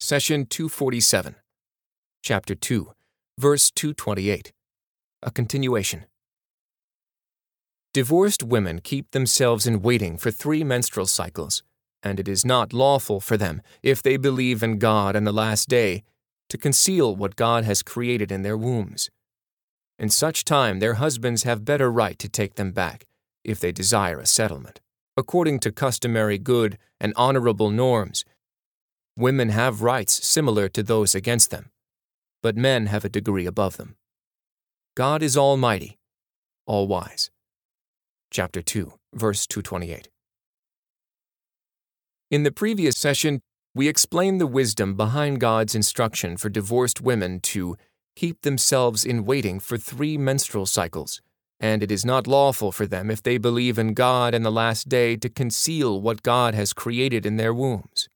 Session 247, Chapter 2, Verse 228. A continuation. Divorced women keep themselves in waiting for three menstrual cycles, and it is not lawful for them, if they believe in God and the last day, to conceal what God has created in their wombs. In such time, their husbands have better right to take them back, if they desire a settlement, according to customary good and honorable norms. Women have rights similar to those against them, but men have a degree above them. God is almighty, all wise. Chapter 2, verse 228. In the previous session, we explained the wisdom behind God's instruction for divorced women to keep themselves in waiting for three menstrual cycles, and it is not lawful for them, if they believe in God and the last day, to conceal what God has created in their wombs.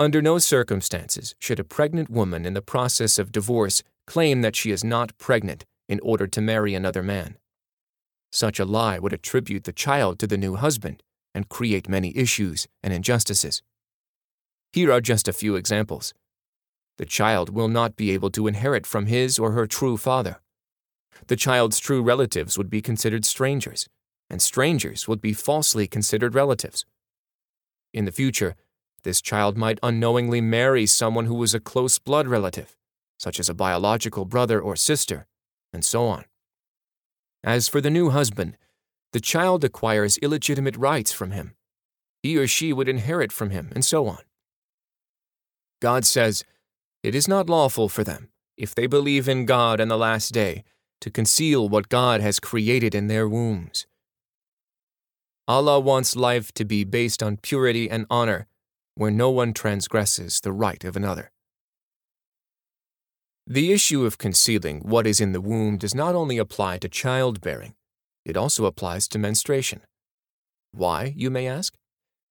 Under no circumstances should a pregnant woman in the process of divorce claim that she is not pregnant in order to marry another man. Such a lie would attribute the child to the new husband and create many issues and injustices. Here are just a few examples. The child will not be able to inherit from his or her true father. The child's true relatives would be considered strangers, and strangers would be falsely considered relatives. In the future, this child might unknowingly marry someone who was a close blood relative, such as a biological brother or sister, and so on. As for the new husband, the child acquires illegitimate rights from him. He or she would inherit from him, and so on. God says, It is not lawful for them, if they believe in God and the last day, to conceal what God has created in their wombs. Allah wants life to be based on purity and honor, where no one transgresses the right of another. The issue of concealing what is in the womb does not only apply to childbearing, it also applies to menstruation. Why, you may ask?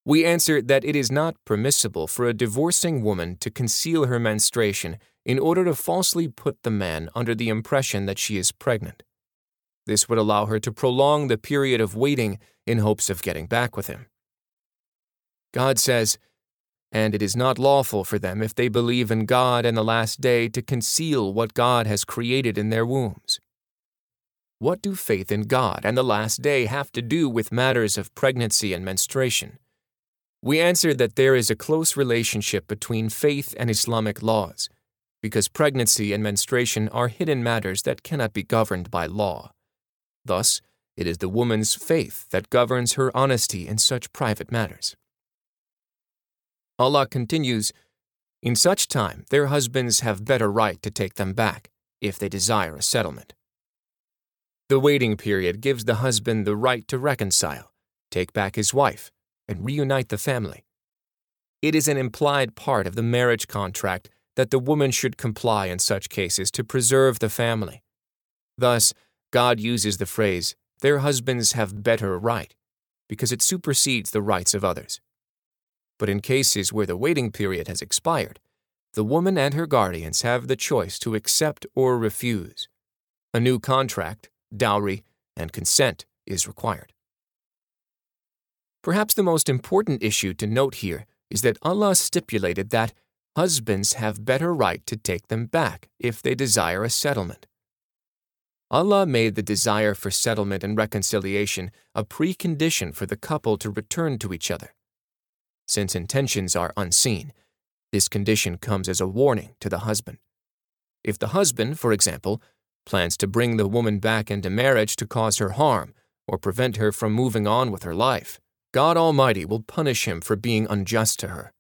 We answer that it is not permissible for a divorcing woman to conceal her menstruation in order to falsely put the man under the impression that she is pregnant. This would allow her to prolong the period of waiting in hopes of getting back with him. God says, And it is not lawful for them, if they believe in God and the last day, to conceal what God has created in their wombs. What do faith in God and the last day have to do with matters of pregnancy and menstruation? We answer that there is a close relationship between faith and Islamic laws, because pregnancy and menstruation are hidden matters that cannot be governed by law. Thus, it is the woman's faith that governs her honesty in such private matters. Allah continues, In such time their husbands have better right to take them back, if they desire a settlement. The waiting period gives the husband the right to reconcile, take back his wife, and reunite the family. It is an implied part of the marriage contract that the woman should comply in such cases to preserve the family. Thus, God uses the phrase, their husbands have better right, because it supersedes the rights of others. But in cases where the waiting period has expired, the woman and her guardians have the choice to accept or refuse. A new contract, dowry, and consent is required. Perhaps the most important issue to note here is that Allah stipulated that husbands have better right to take them back if they desire a settlement. Allah made the desire for settlement and reconciliation a precondition for the couple to return to each other. Since intentions are unseen, this condition comes as a warning to the husband. If the husband, for example, plans to bring the woman back into marriage to cause her harm or prevent her from moving on with her life, God Almighty will punish him for being unjust to her.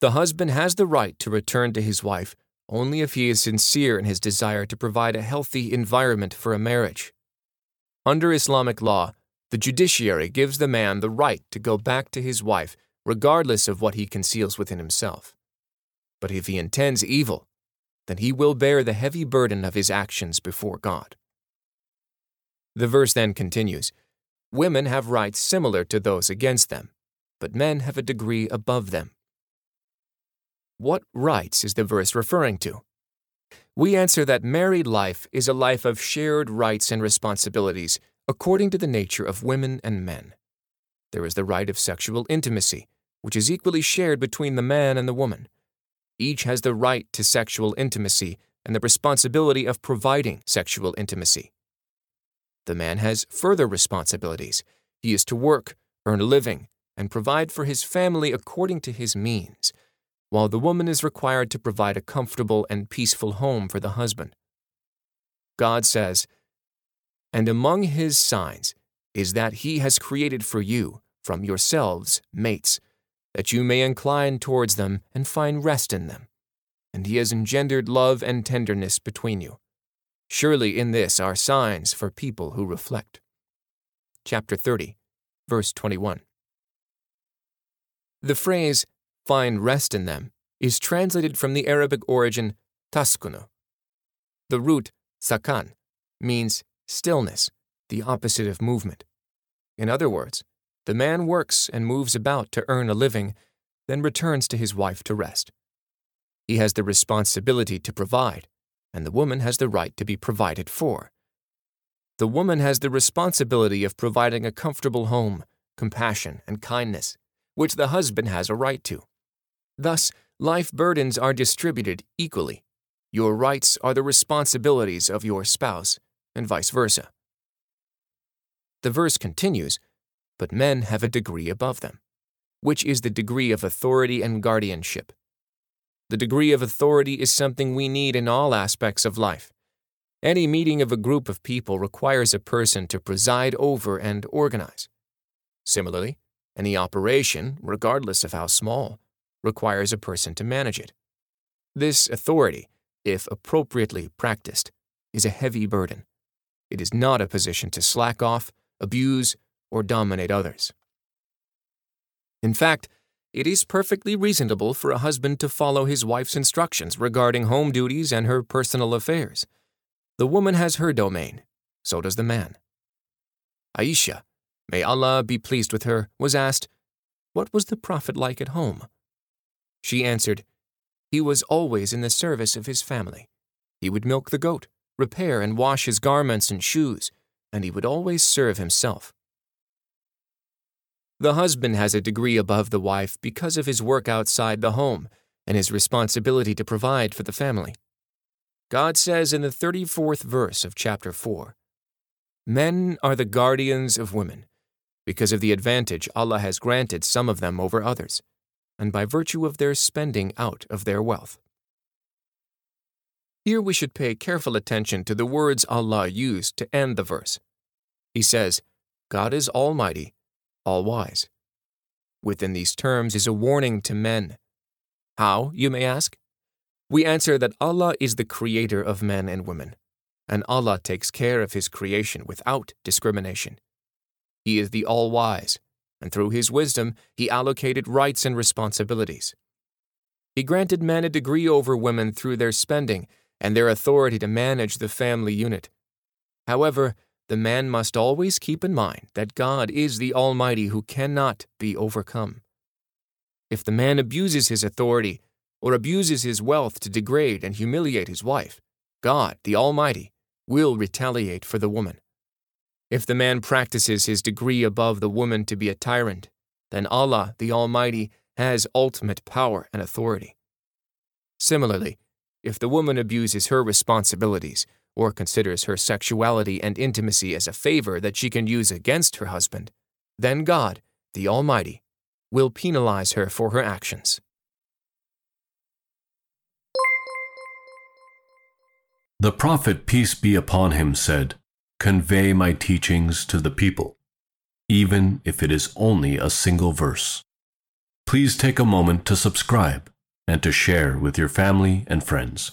The husband has the right to return to his wife only if he is sincere in his desire to provide a healthy environment for a marriage. Under Islamic law, the judiciary gives the man the right to go back to his wife regardless of what he conceals within himself. But if he intends evil, then he will bear the heavy burden of his actions before God. The verse then continues Women have rights similar to those against them, but men have a degree above them. What rights is the verse referring to? We answer that married life is a life of shared rights and responsibilities according to the nature of women and men. There is the right of sexual intimacy, which is equally shared between the man and the woman. Each has the right to sexual intimacy and the responsibility of providing sexual intimacy. The man has further responsibilities. He is to work, earn a living, and provide for his family according to his means, while the woman is required to provide a comfortable and peaceful home for the husband. God says, And among his signs is that he has created for you, from yourselves, mates, that you may incline towards them and find rest in them. And he has engendered love and tenderness between you. Surely in this are signs for people who reflect. Chapter 30, verse 21. The phrase, find rest in them, is translated from the Arabic origin taskunu. The root, sakan, means stillness, the opposite of movement. In other words, the man works and moves about to earn a living, then returns to his wife to rest. He has the responsibility to provide, and the woman has the right to be provided for. The woman has the responsibility of providing a comfortable home, compassion, and kindness, which the husband has a right to. Thus, life burdens are distributed equally. Your rights are the responsibilities of your spouse, and vice versa. The verse continues, but men have a degree above them, which is the degree of authority and guardianship. The degree of authority is something we need in all aspects of life. Any meeting of a group of people requires a person to preside over and organize. Similarly, any operation, regardless of how small, requires a person to manage it. This authority, if appropriately practiced, is a heavy burden. It is not a position to slack off, abuse, or dominate others. In fact, it is perfectly reasonable for a husband to follow his wife's instructions regarding home duties and her personal affairs. The woman has her domain, so does the man. Aisha, may Allah be pleased with her, was asked, What was the Prophet like at home? She answered, He was always in the service of his family. He would milk the goat, repair and wash his garments and shoes, and he would always serve himself. The husband has a degree above the wife because of his work outside the home and his responsibility to provide for the family. God says in the 34th verse of chapter 4 Men are the guardians of women, because of the advantage Allah has granted some of them over others, and by virtue of their spending out of their wealth. Here we should pay careful attention to the words Allah used to end the verse. He says, God is Almighty, all wise. Within these terms is a warning to men. How, you may ask? We answer that Allah is the creator of men and women, and Allah takes care of His creation without discrimination. He is the all wise, and through His wisdom, He allocated rights and responsibilities. He granted men a degree over women through their spending and their authority to manage the family unit. However, the man must always keep in mind that God is the Almighty who cannot be overcome. If the man abuses his authority or abuses his wealth to degrade and humiliate his wife, God, the Almighty, will retaliate for the woman. If the man practices his degree above the woman to be a tyrant, then Allah, the Almighty, has ultimate power and authority. Similarly, if the woman abuses her responsibilities or considers her sexuality and intimacy as a favor that she can use against her husband, then God, the Almighty, will penalize her for her actions. The Prophet, peace be upon him, said, Convey my teachings to the people, even if it is only a single verse. Please take a moment to subscribe and to share with your family and friends.